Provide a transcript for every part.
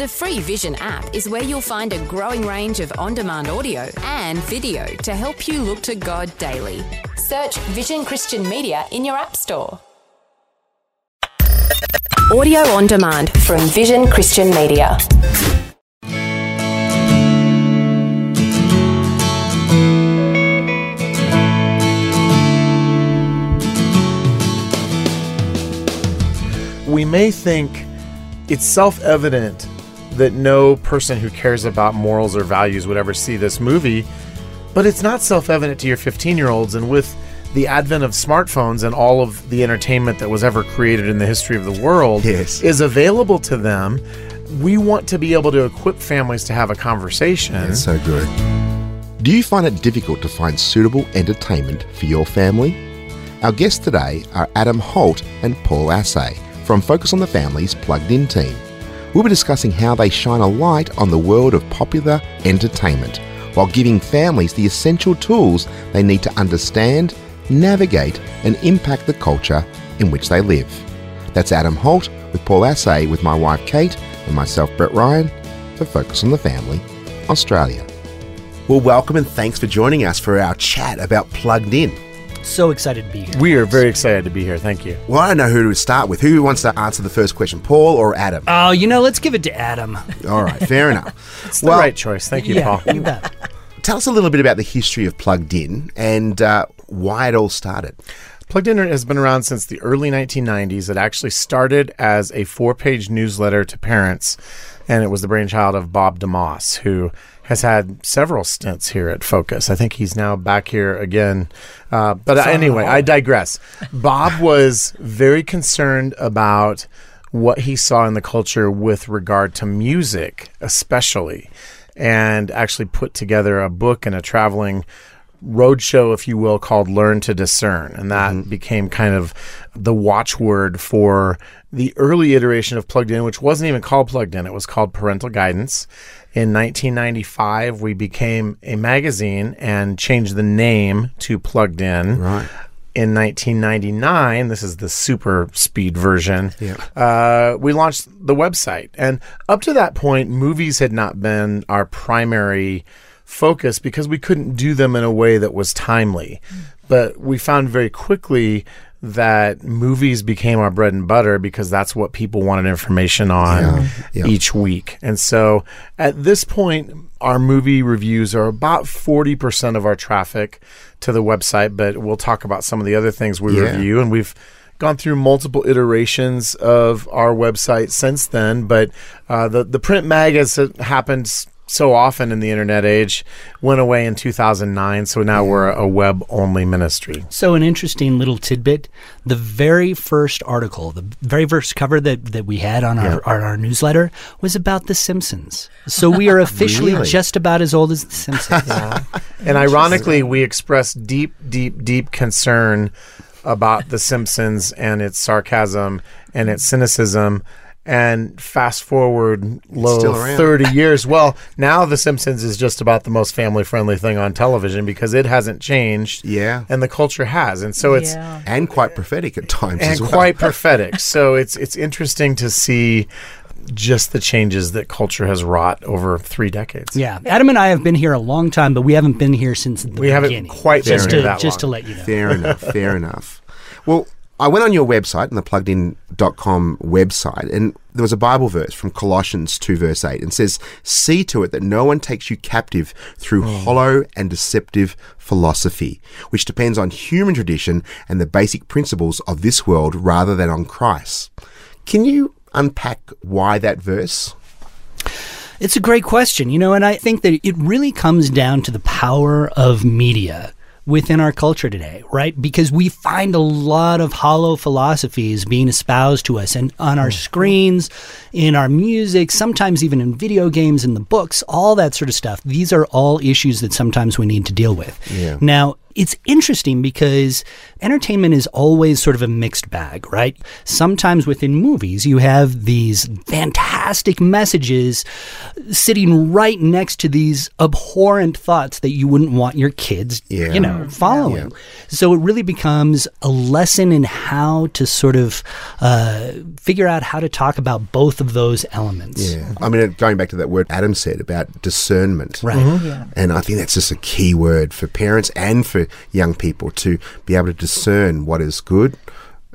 The free Vision app is where you'll find a growing range of on demand audio and video to help you look to God daily. Search Vision Christian Media in your App Store. Audio on demand from Vision Christian Media. we may think it's self evident that no person who cares about morals or values would ever see this movie, but it's not self evident to your 15 year olds. And with the advent of smartphones and all of the entertainment that was ever created in the history of the world Yes. is available to them, we want to be able to equip families to have a conversation. That's so good. Do you find it difficult to find suitable entertainment for your family? Our guests today are Adam Holz and Paul Asay from Focus on the Family's Plugged In team. We'll be discussing how they shine a light on the world of popular entertainment while giving families the essential tools they need to understand, navigate, and impact the culture in which they live. That's Adam Holz with Paul Asay with my wife Kate and myself Brett Ryan for Focus on the Family Australia. Well, welcome and thanks for joining us for our chat about Plugged In. So excited to be here. We are very excited to be here. Thank you. Well, I don't know who to start with. Who wants to answer the first question, Paul or Adam? Oh, you know, let's give it to Adam. All right, fair enough. It's the right choice. Thank you, yeah, Paul. you bet. Tell us a little bit about the history of Plugged In and uh, why it all started. Plugged In has been around since the early 1990s. It actually started as a four page newsletter to parents, and it was the brainchild of Bob DeMoss, who has had several stints here at Focus. I think he's now back here again. Uh, but anyway, I digress. Bob was very concerned about what he saw in the culture with regard to music, especially, and actually put together a book and a traveling roadshow, if you will, called Learn to Discern. And that became kind of the watchword for the early iteration of Plugged In, which wasn't even called Plugged In, it was called Parental Guidance. In 1995, we became a magazine and changed the name to Plugged In. Right. In 1999, this is the super speed version, uh, we launched the website. And up to that point, movies had not been our primary focus because we couldn't do them in a way that was timely. But we found very quickly that movies became our bread and butter because that's what people wanted information on Yeah, yeah. each week. And so at this point, our movie reviews are about 40% of our traffic to the website, but we'll talk about some of the other things we Yeah. review. And we've gone through multiple iterations of our website since then. But uh, the, the print mag, has it happens so often in the internet age, went away in 2009. So now we're a web only ministry. So, an interesting little tidbit the very first article, the very first cover that, that we had on our, on our newsletter was about The Simpsons. So, we are officially Really? just about as old as The Simpsons. And ironically, we express deep, deep, deep concern about The Simpsons and its sarcasm and its cynicism. And fast forward, low 30 years. Well, now The Simpsons is just about the most family friendly thing on television because it hasn't changed. Yeah. And the culture has. And so it's And quite prophetic at times and as well. quite prophetic. So it's it's interesting to see just the changes that culture has wrought over three decades. yeah. Adam and I have been here a long time, but we haven't been here since the We haven't beginning. quite been just here to, that Just to let you know. Fair enough, fair enough. Well, I went on your website, on the pluggedin.com website, and there was a Bible verse from Colossians 2, verse 8, and says, See to it that no one takes you captive through mm. hollow and deceptive philosophy, which depends on human tradition and the basic principles of this world rather than on Christ. Can you unpack why that verse? It's a great question, you know, and I think that it really comes down to the power of media within our culture today, right? Because we find a lot of hollow philosophies being espoused to us and on our mm. screens, in our music, sometimes even in video games, in the books, all that sort of stuff. These are all issues that sometimes we need to deal with. Yeah. Now, it's interesting because entertainment is always sort of a mixed bag, right? Sometimes within movies, you have these fantastic messages sitting right next to these abhorrent thoughts that you wouldn't want your kids, Yeah. you know, following. So it really becomes a lesson in how to sort of uh, figure out how to talk about both of those elements. Yeah. I mean, going back to that word Adam said about discernment. Right. And I think that's just a key word for parents and for young people to be able to discern what is good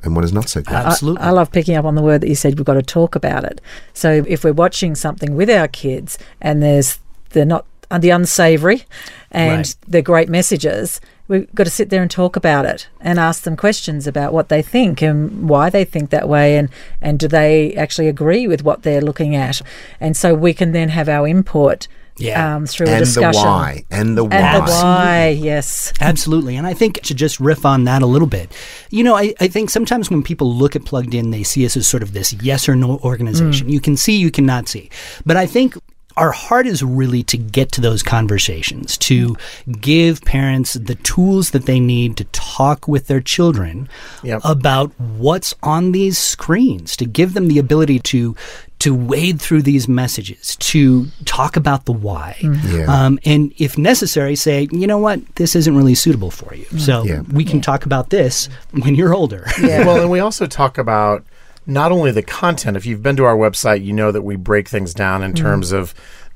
and what is not so good. Absolutely. I, I love picking up on the word that you said. We've got to talk about it. So if we're watching something with our kids and there's they're not uh, the unsavory and Right. they're great messages, we've got to sit there and talk about it and ask them questions about what they think and why they think that way and and do they actually agree with what they're looking at, and so we can then have our input. Yeah. Um, through a and the discussion. why. And the why. And the why, yes. Absolutely. And I think to just riff on that a little bit, you know, I, I think sometimes when people look at Plugged In, they see us as sort of this yes or no organization. You can see, you cannot see. But I think our heart is really to get to those conversations, to give parents the tools that they need to talk with their children Yep. about what's on these screens, to give them the ability to to wade through these messages, to talk about the why, Yeah. um, and if necessary, say, you know what, this isn't really suitable for you. So Yeah. we can talk about this when you're older. Well, and we also talk about not only the content. If you've been to our website, you know that we break things down in mm-hmm. terms of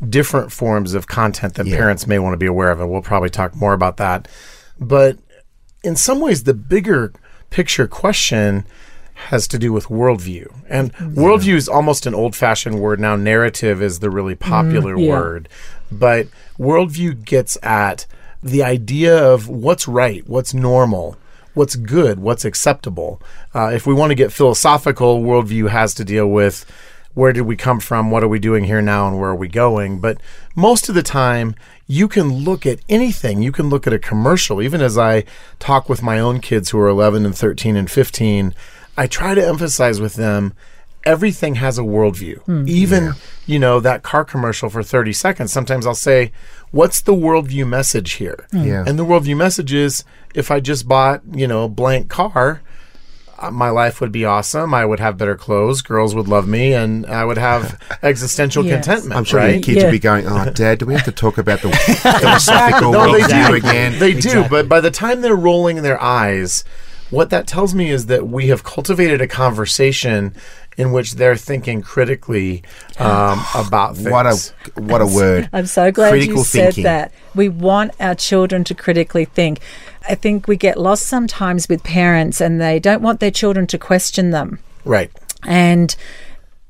different forms of content that Yeah. parents may want to be aware of, and we'll probably talk more about that. But in some ways, the bigger picture question has to do with worldview. And mm-hmm. worldview is almost an old fashioned word now. Narrative is the really mm-hmm. popular yeah. word. But worldview gets at the idea of what's right, what's normal, what's good, what's acceptable. Uh, if we want to get philosophical, worldview has to deal with where did we come from, what are we doing here now, and where are we going. But most of the time, you can look at anything. You can look at a commercial. Even as I talk with my own kids who are 11 and 13 and 15, I try to emphasize with them everything has a worldview. Even, you know, that car commercial for 30 seconds, sometimes I'll say, What's the worldview message here? Yeah. And the worldview message is if I just bought, you know, a blank car, uh, my life would be awesome. I would have better clothes. Girls would love me, and I would have existential Yes. contentment. I'm sure right? your kids Yeah. will be going, oh, Dad, do we have to talk about the philosophical No, they worldview do. again? They do, but by the time they're rolling their eyes, what that tells me is that we have cultivated a conversation in which they're thinking critically um, about things. what a what a word. I'm so glad Critical you thinking. said that. We want our children to critically think. I think we get lost sometimes with parents and they don't want their children to question them. right. And,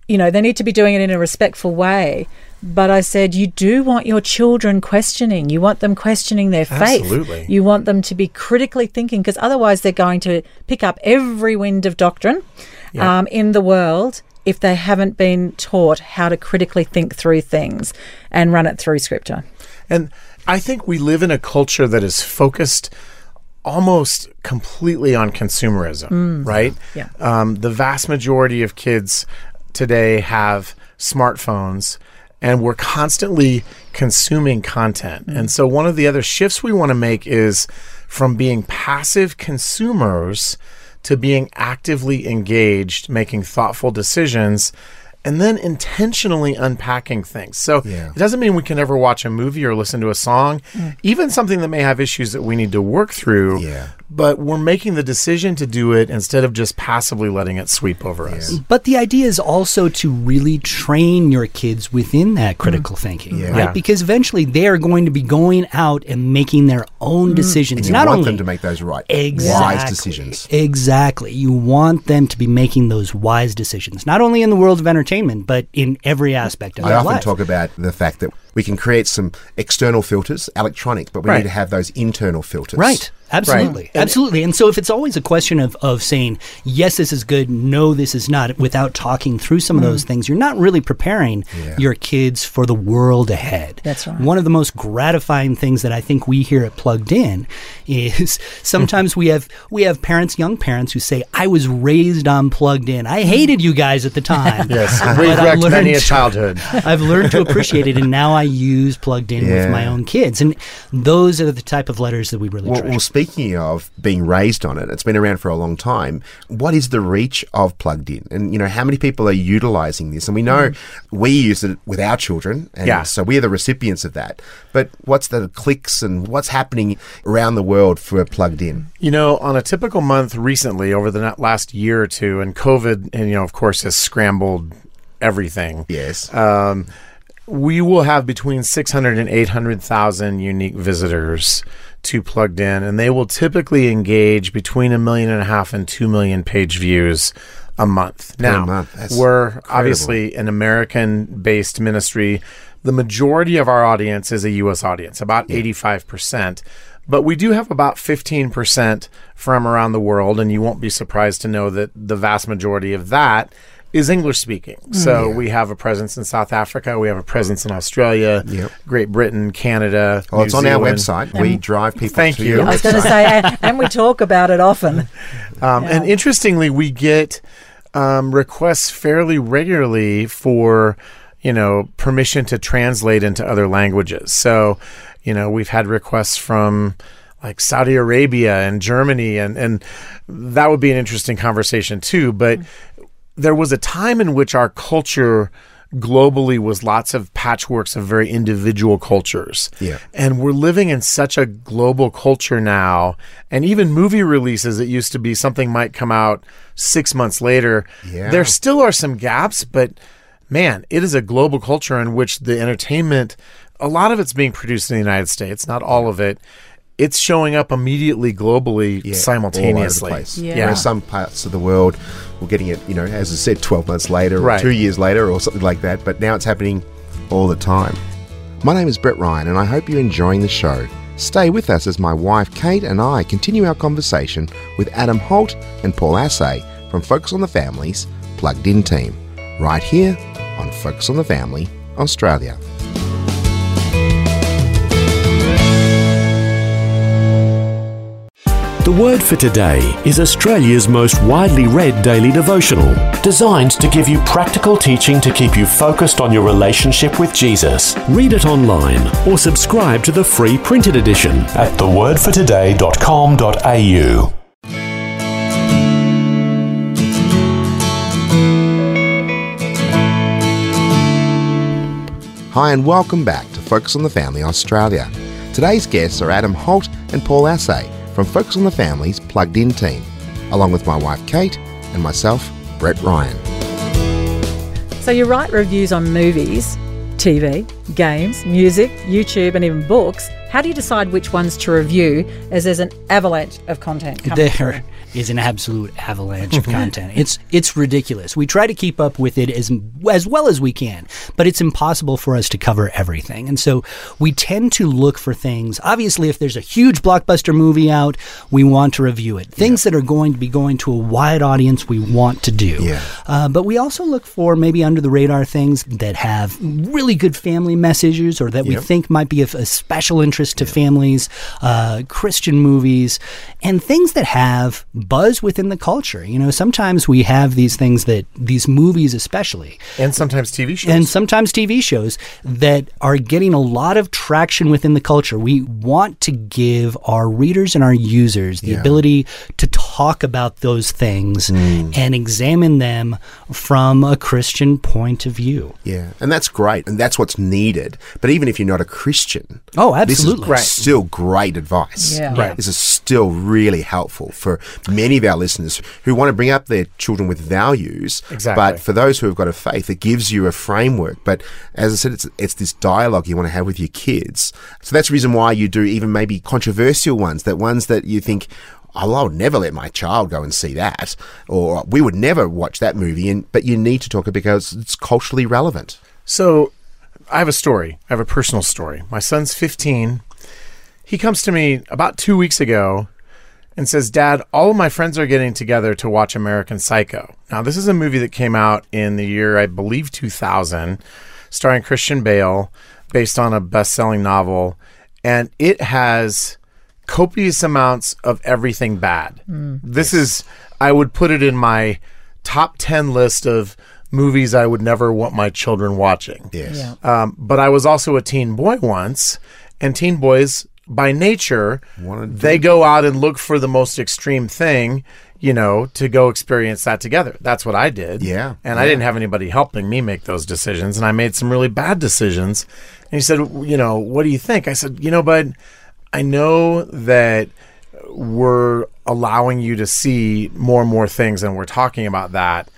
you know, they need to be doing it in a respectful way. But I said, you do want your children questioning. You want them questioning their faith. Absolutely. You want them to be critically thinking because otherwise they're going to pick up every wind of doctrine um, in the world if they haven't been taught how to critically think through things and run it through scripture. And I think we live in a culture that is focused almost completely on consumerism, right? Yeah. Um, the vast majority of kids today have smartphones and we're constantly consuming content. And so one of the other shifts we want to make is from being passive consumers to being actively engaged, making thoughtful decisions. And then intentionally unpacking things. So Yeah. it doesn't mean we can never watch a movie or listen to a song, mm. even something that may have issues that we need to work through. Yeah. But we're making the decision to do it instead of just passively letting it sweep over us. But the idea is also to really train your kids within that critical mm-hmm. thinking, Yeah. right? Yeah. Because eventually they are going to be going out and making their own mm-hmm. decisions. And you Not want only them to make those right, Exactly. wise decisions. Exactly. You want them to be making those wise decisions, not only in the world of entertainment, but in every aspect of life. I often talk about the fact that we can create some external filters, electronic, but we Right. need to have those internal filters. Right. Absolutely. Right. Absolutely. And so if it's always a question of, of saying, yes, this is good, no, this is not, without talking through some of those mm. things, you're not really preparing Yeah. your kids for the world ahead. That's right. One of the most gratifying things that I think we hear at Plugged In is sometimes we have we have parents, young parents, who say, I was raised on Plugged In. I hated you guys at the time. Yes, we've I wrecked many a learned- childhood. I've learned to appreciate it, and now I use Plugged In with my own kids. And those are the type of letters that we really Well, treasure. well, speaking of being raised on it, it's been around for a long time. What is the reach of Plugged In? And, you know, how many people are utilizing this? And we know we use it with our children. And Yeah. so we are the recipients of that. But what's the clicks and what's happening around the world for Plugged In? You know, on a typical month recently, over the last year or two, and COVID, and you know, of course, has scrambled everything. Yes. Um, we will have between 600 and 800,000 unique visitors to Plugged In, and they will typically engage between a million and a half and two million page views a month. now, month. We're obviously an American based ministry. The majority of our audience is a U.S. audience, about 85%. But we do have about 15% from around the world, and you won't be surprised to know that the vast majority of that is English speaking. So we have a presence in South Africa, we have a presence in Australia, Yep. Great Britain, Canada. well, New it's on our Zealand. website. We drive people Thank to you. your I was going to say, and- and we talk about it often. Um, And interestingly, we get um, requests fairly regularly for, you know, permission to translate into other languages. So, you know, we've had requests from like Saudi Arabia and Germany, and, and that would be an interesting conversation too. But there was a time in which our culture globally was lots of patchworks of very individual cultures. Yeah. And we're living in such a global culture now. And even movie releases, it used to be something might come out six months later. Yeah. There still are some gaps, but man, it is a global culture in which the entertainment, a lot of it's being produced in the United States, not all of it. It's showing up immediately globally Yeah, simultaneously. all over the place. Yeah. Whereas some parts of the world we're getting it, you know, as I said, 12 months later or Right. two years later or something like that. But now it's happening all the time. My name is Brett Ryan, and I hope you're enjoying the show. Stay with us as my wife Kate and I continue our conversation with Adam Holz and Paul Asay from Focus on the Family's Plugged In team, right here on Focus on the Family Australia. The Word for Today is Australia's most widely read daily devotional, designed to give you practical teaching to keep you focused on your relationship with Jesus. Read it online or subscribe to the free printed edition at thewordfortoday.com.au. Hi, and welcome back to Focus on the Family Australia. Today's guests are Adam Holz and Paul Asay from Focus on the Family's Plugged In team, along with my wife Kate and myself, Brett Ryan. So you write reviews on movies, TV, games, music, YouTube, and even books. How do you decide which ones to review as there's an avalanche of content coming through? There is an absolute avalanche of content. It's it's ridiculous. We try to keep up with it as as well as we can, but it's impossible for us to cover everything. And so we tend to look for things. Obviously, if there's a huge blockbuster movie out, we want to review it. Things that are going to be going to a wide audience, we want to do. Yeah. Uh, but we also look for maybe under the radar things that have really good family messages or that we think might be of a special interest to families, uh, Christian movies, and things that have buzz within the culture. You know, sometimes we have these things that these movies, especially, And sometimes TV shows. and sometimes TV shows that are getting a lot of traction within the culture. We want to give our readers and our users the Yeah. ability to talk about those things Mm. and examine them from a Christian point of view. Yeah, and that's great, and that's what's needed. But even if you're not a Christian, Oh, is absolutely. Right. still great advice. Yeah. Right. This is still really helpful for many of our listeners who want to bring up their children with values. Exactly. But for those who have got a faith, it gives you a framework. But as I said, it's it's this dialogue you want to have with your kids. So that's the reason why you do even maybe controversial ones, that ones that you think. Oh, I would never let my child go and see that, or we would never watch that movie. And but you need to talk it because it's culturally relevant. So I have a story. I have a personal story. My son's 15. He comes to me about two weeks ago and says, Dad, all of my friends are getting together to watch American Psycho. Now, this is a movie that came out in the year, I believe, 2000, starring Christian Bale, based on a best selling novel. And it has copious amounts of everything bad. Mm. This is, I would put it in my top 10 list of movies I would never want my children watching. Yes. Yeah. Um, but I was also a teen boy once, and teen boys by nature, they go out and look for the most extreme thing, you know, to go experience that together. That's what I did. Yeah, And I didn't have anybody helping me make those decisions. And I made some really bad decisions. And he said, you know, what do you think? I said, you know, bud, I know that we're allowing you to see more and more things and we're talking about that.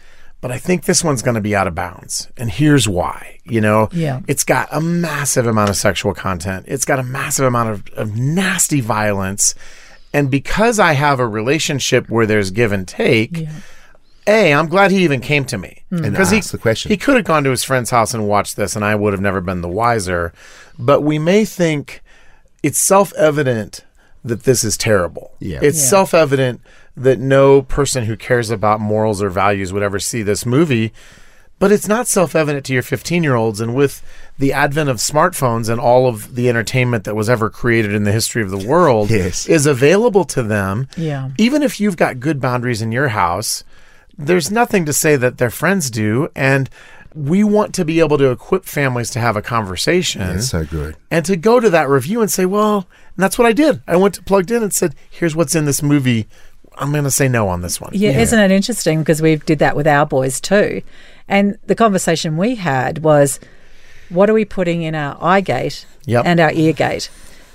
But I think this one's going to be out of bounds. And here's why. You know, Yeah. it's got a massive amount of sexual content, it's got a massive amount of, of nasty violence. And because I have a relationship where there's give and take, A, I'm glad he even came to me. Hmm. And Because he, asked the question. he could have gone to his friend's house and watched this, and I would have never been the wiser. But we may think it's self evident that this is terrible. Yeah. It's Yeah. self evident that no person who cares about morals or values would ever see this movie. But it's not self evident to your 15 year olds. And with the advent of smartphones and all of the entertainment that was ever created in the history of the world Yes. is available to them, Yeah. even if you've got good boundaries in your house, there's nothing to say that their friends do. And we want to be able to equip families to have a conversation That's so good. and to go to that review and say, well, and that's what I did. I went to plugged in and said, here's what's in this movie. I'm going to say no on this one. Yeah, isn't it interesting? Because we did that with our boys too. And the conversation we had was what are we putting in our eye gate Yep. and our ear gate?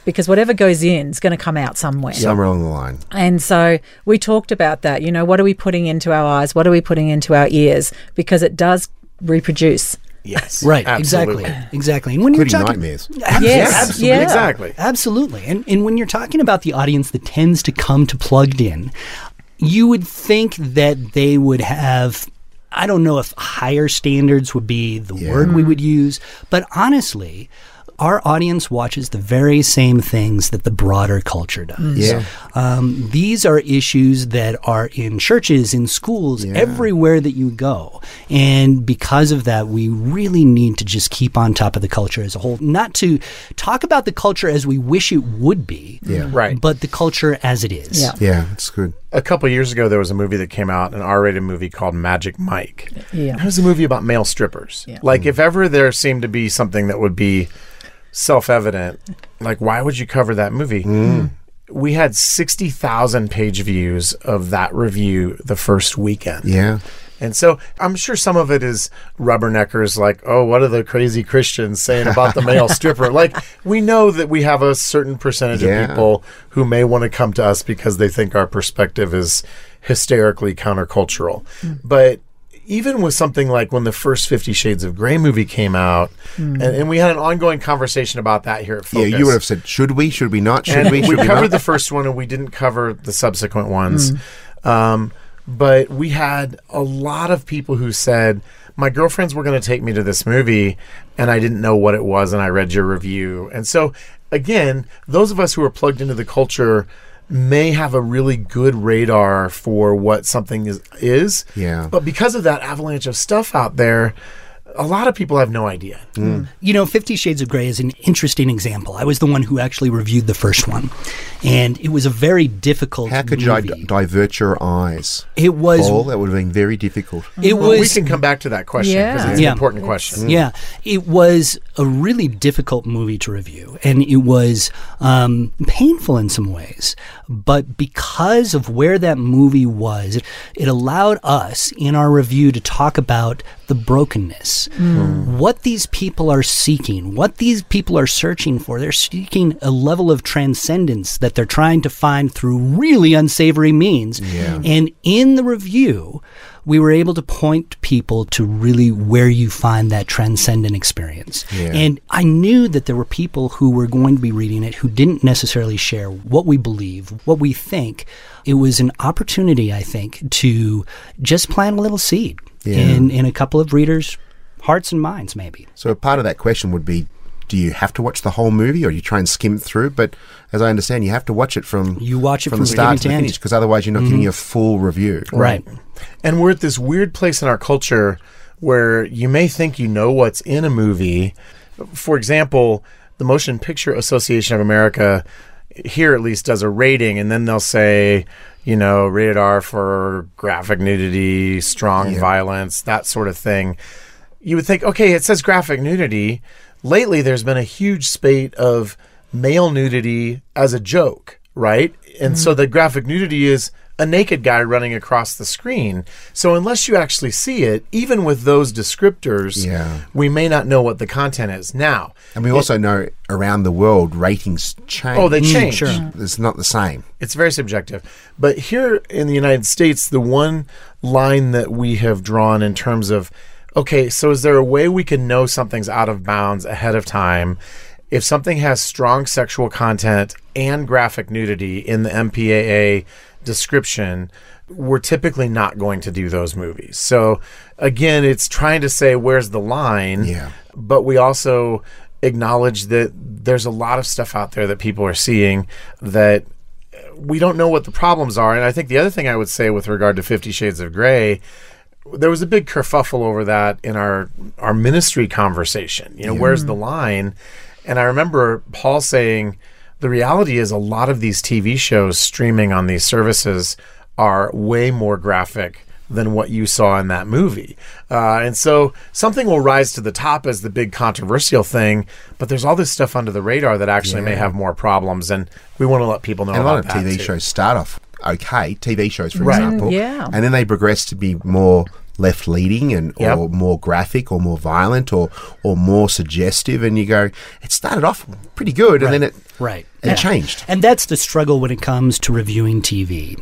Because whatever goes in is going to come out somewhere. Somewhere along the line. And so we talked about that. You know, what are we putting into our eyes? What are we putting into our ears? Because it does reproduce. Yes. Right, Absolutely. exactly, exactly. And when you're talking, nightmares. Yes, absolutely. yeah. Exactly. Absolutely. And, and when you're talking about the audience that tends to come to Plugged In, you would think that they would have, I don't know if higher standards would be the word we mm-hmm. would use, but honestly, our audience watches the very same things that the broader culture does. Yeah. Um, these are issues that are in churches, in schools, everywhere that you go. And because of that, we really need to just keep on top of the culture as a whole. Not to talk about the culture as we wish it would be, Yeah. Right. but the culture as it is. Yeah. Yeah, it's good. a couple years ago, there was a movie that came out, an R-rated movie called Magic Mike. Yeah. It was a movie about male strippers. yeah. Like, if ever there seemed to be something that would be self-evident, like why would you cover that movie? Hmm. We had sixty thousand page views of that review the first weekend. Yeah. And so I'm sure some of it is rubberneckers like, oh, what are the crazy Christians saying about the male stripper? Like, we know that we have a certain percentage Yeah. of people who may want to come to us because they think our perspective is hysterically countercultural. Hmm. But even with something like when the first Fifty Shades of Grey movie came out, and, and we had an ongoing conversation about that here at Yeah, you would have said, should we? Should we not? Should And we? we, Should we covered not? the first one and we didn't cover the subsequent ones. Um, but we had a lot of people who said, My girlfriends were going to take me to this movie and I didn't know what it was and I read your review. And so, again, those of us who are plugged into the culture may have a really good radar for what something is, is. Yeah. But because of that avalanche of stuff out there, a lot of people have no idea. Mm. You know, Fifty Shades of Grey is an interesting example. I was the one who actually reviewed the first one, and it was a very difficult. How could you movie. di- divert your eyes? It was. Paul, that would have been very difficult. It Well, was. we can come back to that question because Yeah. it's Yeah. an important question. Yeah, it was a really difficult movie to review, and it was um, painful in some ways. But because of where that movie was, it, it allowed us in our review to talk about the brokenness, what these people are seeking, what these people are searching for. They're seeking a level of transcendence that they're trying to find through really unsavory means. And in the review, we were able to point people to really where you find that transcendent experience. Yeah. And I knew that there were people who were going to be reading it who didn't necessarily share what we believe, what we think. It was an opportunity, I think, to just plant a little seed in, in a couple of readers' hearts and minds, maybe. So part of that question would be, do you have to watch the whole movie, or do you try and skim it through? But as I understand, you have to watch it from You watch it from from the start to to the end. finish, because otherwise you're not Mm-hmm. getting a full review. Right. And we're at this weird place in our culture where you may think you know what's in a movie. For example, the Motion Picture Association of America, here at least, does a rating, and then they'll say, you know, rated R for graphic nudity, strong violence, that sort of thing. You would think, okay, it says graphic nudity. Lately, there's been a huge spate of male nudity as a joke, right? And so mm-hmm. the graphic nudity is a naked guy running across the screen. So unless you actually see it, even with those descriptors, Yeah. we may not know what the content is. Now, And we also know around the world ratings change. oh, they mm, change. sure. It's not the same. It's very subjective. But here in the United States, the one line that we have drawn in terms of okay, so is there a way we can know something's out of bounds ahead of time? If something has strong sexual content and graphic nudity in the MPAA description, we're typically not going to do those movies. So again, it's trying to say where's the line, Yeah. but we also acknowledge that there's a lot of stuff out there that people are seeing that we don't know what the problems are. And I think the other thing I would say with regard to Fifty Shades of Grey, there was a big kerfuffle over that in our our ministry conversation. You know, where's the line? And I remember Paul saying, the reality is a lot of these TV shows streaming on these services are way more graphic than what you saw in that movie. Uh, and so something will rise to the top as the big controversial thing, but there's all this stuff under the radar that actually may have more problems, and we want to let people know And a lot of that TV too. shows start off okay, TV shows, for Right. example. Mm, yeah. And then they progress to be more left leading and Yep. or more graphic or more violent or or more suggestive and you go it started off pretty good and then it Right. it changed And that's the struggle when it comes to reviewing TV.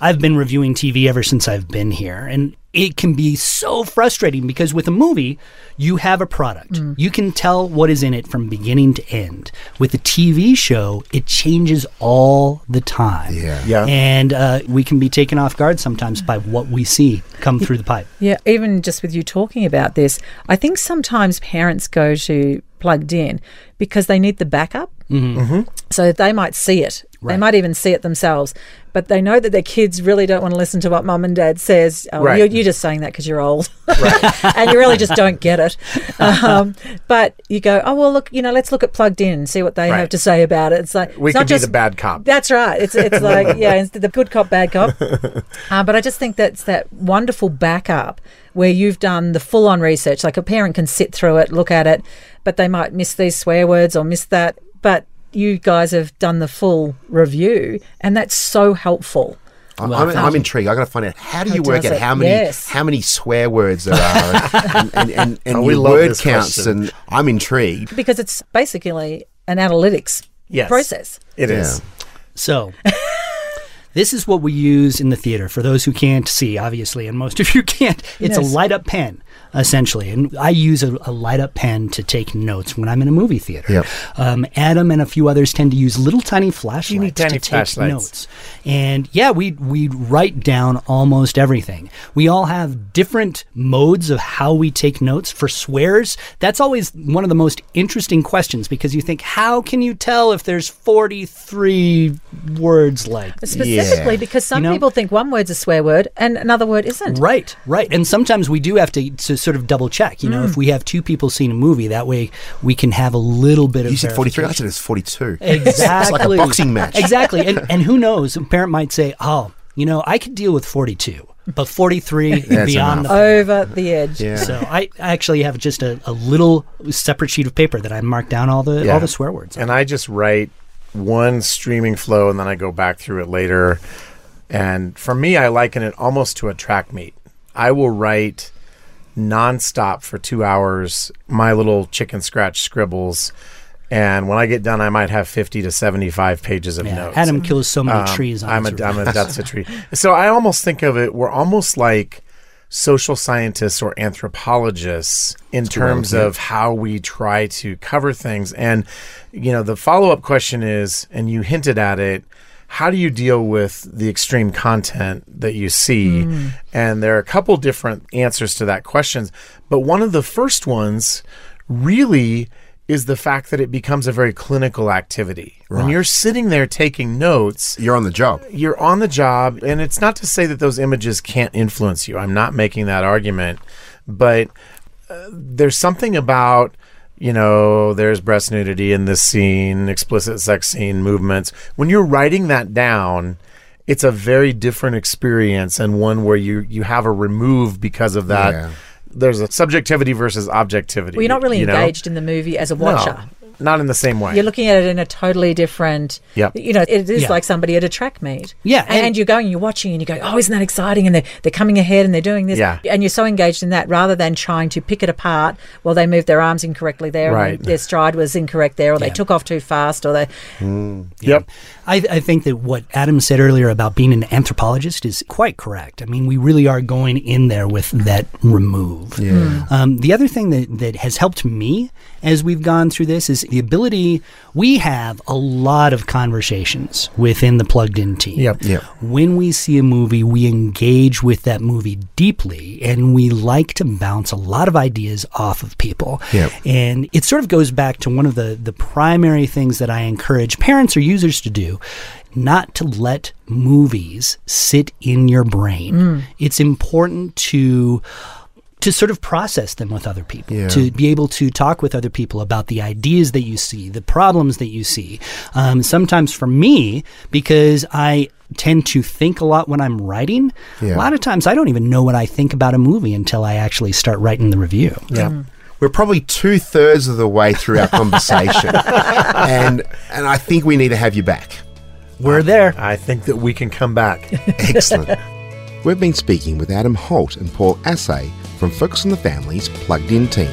I've been reviewing TV ever since I've been here, and it can be so frustrating because with a movie, you have a product. You can tell what is in it from beginning to end. With a TV show, it changes all the time. Yeah. Yeah. And uh, we can be taken off guard sometimes by what we see come through the pipe. Yeah, even just with you talking about this, I think sometimes parents go to plugged in because they need the backup. Mm-hmm. So they might see it. They might even see it themselves, but they know that their kids really don't want to listen to what mum and dad says. Oh, Right. you're, you're just saying that because you're old, and you really just don't get it. Um, but you go, oh well, look, you know, let's look at plugged in and see what they Right. have to say about it. It's like We it's not be just the bad cop. that's right. It's it's like yeah, it's the good cop, bad cop. Uh, but I just think that's that wonderful backup where you've done the full on research. Like a parent can sit through it, look at it, but they might miss these swear words or miss that. But you guys have done the full review, and that's so helpful. I'm, I'm, I'm intrigued. I got to find out how do you work out it? how many Yes. how many swear words there are and, and, and, and Oh, we your word counts question. and I'm intrigued. because it's basically an analytics Yes. process. It is. Yeah. So, this is what we use in the theater for those who can't see, obviously, and most of you can't. It's a light up pen, essentially. And I use a, a light up pen to take notes when I'm in a movie theater. Yep. Um, Adam and a few others tend to use little tiny flashlights tiny to take flashlights. notes. And yeah, we we write down almost everything. We all have different modes of how we take notes for swears. That's always one of the most interesting questions because you think, how can you tell if there's 43 words like Specifically, because some You know? people think one word's a swear word and another word isn't. Right, right. And sometimes we do have to, to sort of double check. You know, Mm. if we have two people seeing a movie, that way we can have a little bit of You said 43, I said it's 42. Exactly. It's like a boxing match. Exactly. And, and who knows? A parent might say, oh, you know, I could deal with 42, but 43 That's beyond the. Over the edge. Yeah. So I I actually have just a, a little separate sheet of paper that I mark down all the Yeah. all the swear words. on. And I just write one streaming flow and then I go back through it later. And for me, I liken it almost to a track meet. I will write nonstop for two hours my little chicken scratch scribbles. And when I get done, I might have 50 to 75 pages of Yeah, notes. Adam kills so many Um, trees. On I'm a, I'm a that's a tree. So I almost think of it. We're almost like social scientists or anthropologists in terms of how we try to cover things. And you know, the follow up question is, and you hinted at it. How do you deal with the extreme content that you see? And there are a couple different answers to that question. But one of the first ones really is the fact that it becomes a very clinical activity. When you're sitting there taking notes, You're on the job. you're on the job, and it's not to say that those images can't influence you. I'm not making that argument, but uh, there's something about you know there's breast nudity in this scene, explicit sex scene, movements. When you're writing that down, it's a very different experience and one where you you have a remove because of that. Yeah. There's a subjectivity versus objectivity. Well, you're not really you know? engaged in the movie as a watcher. Not in the same way. You're looking at it in a totally different. Yeah. You know, it is Yeah. like somebody at a track meet. Yeah, And, and- and you're going, you're watching, and you go, oh, isn't that exciting? And they're, they're coming ahead and they're doing this. Yeah. And you're so engaged in that rather than trying to pick it apart. Well, they moved their arms incorrectly there, or Right. their stride was incorrect there, or they took off too fast, or they. Mm. Yep. I, I think that what Adam said earlier about being an anthropologist is quite correct. I mean, we really are going in there with that remove. Yeah. Um, the other thing that, that has helped me as we've gone through this is the ability, we have a lot of conversations within the plugged in team. Yep. Yep. When we see a movie, we engage with that movie deeply and we like to bounce a lot of ideas off of people. Yep. And it sort of goes back to one of the, the primary things that I encourage parents or users to do not to let movies sit in your brain. It's important to to sort of process them with other people, Yeah. to be able to talk with other people about the ideas that you see, the problems that you see. Um, sometimes for me, because I tend to think a lot when I'm writing, Yeah. a lot of times I don't even know what I think about a movie until I actually start writing the review. Yeah. We're probably two thirds of the way through our conversation, and and I think we need to have you back. We're there. I think that we can come back. Excellent. We've been speaking with Adam Holz and Paul Asay from Focus on the Family's Plugged In team.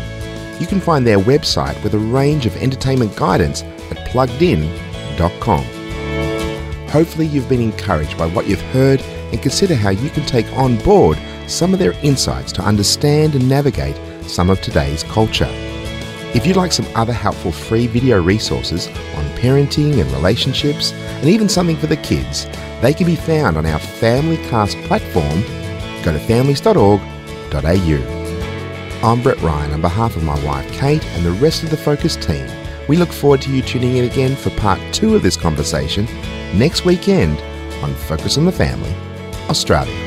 You can find their website with a range of entertainment guidance at pluggedin.com. Hopefully, you've been encouraged by what you've heard and consider how you can take on board some of their insights to understand and navigate some of today's culture. If you'd like some other helpful free video resources on parenting and relationships, and even something for the kids, they can be found on our FamilyCast platform. Go to families.org.au. I'm Brett Ryan on behalf of my wife Kate and the rest of the Focus team. We look forward to you tuning in again for part two of this conversation next weekend on Focus on the Family, Australia.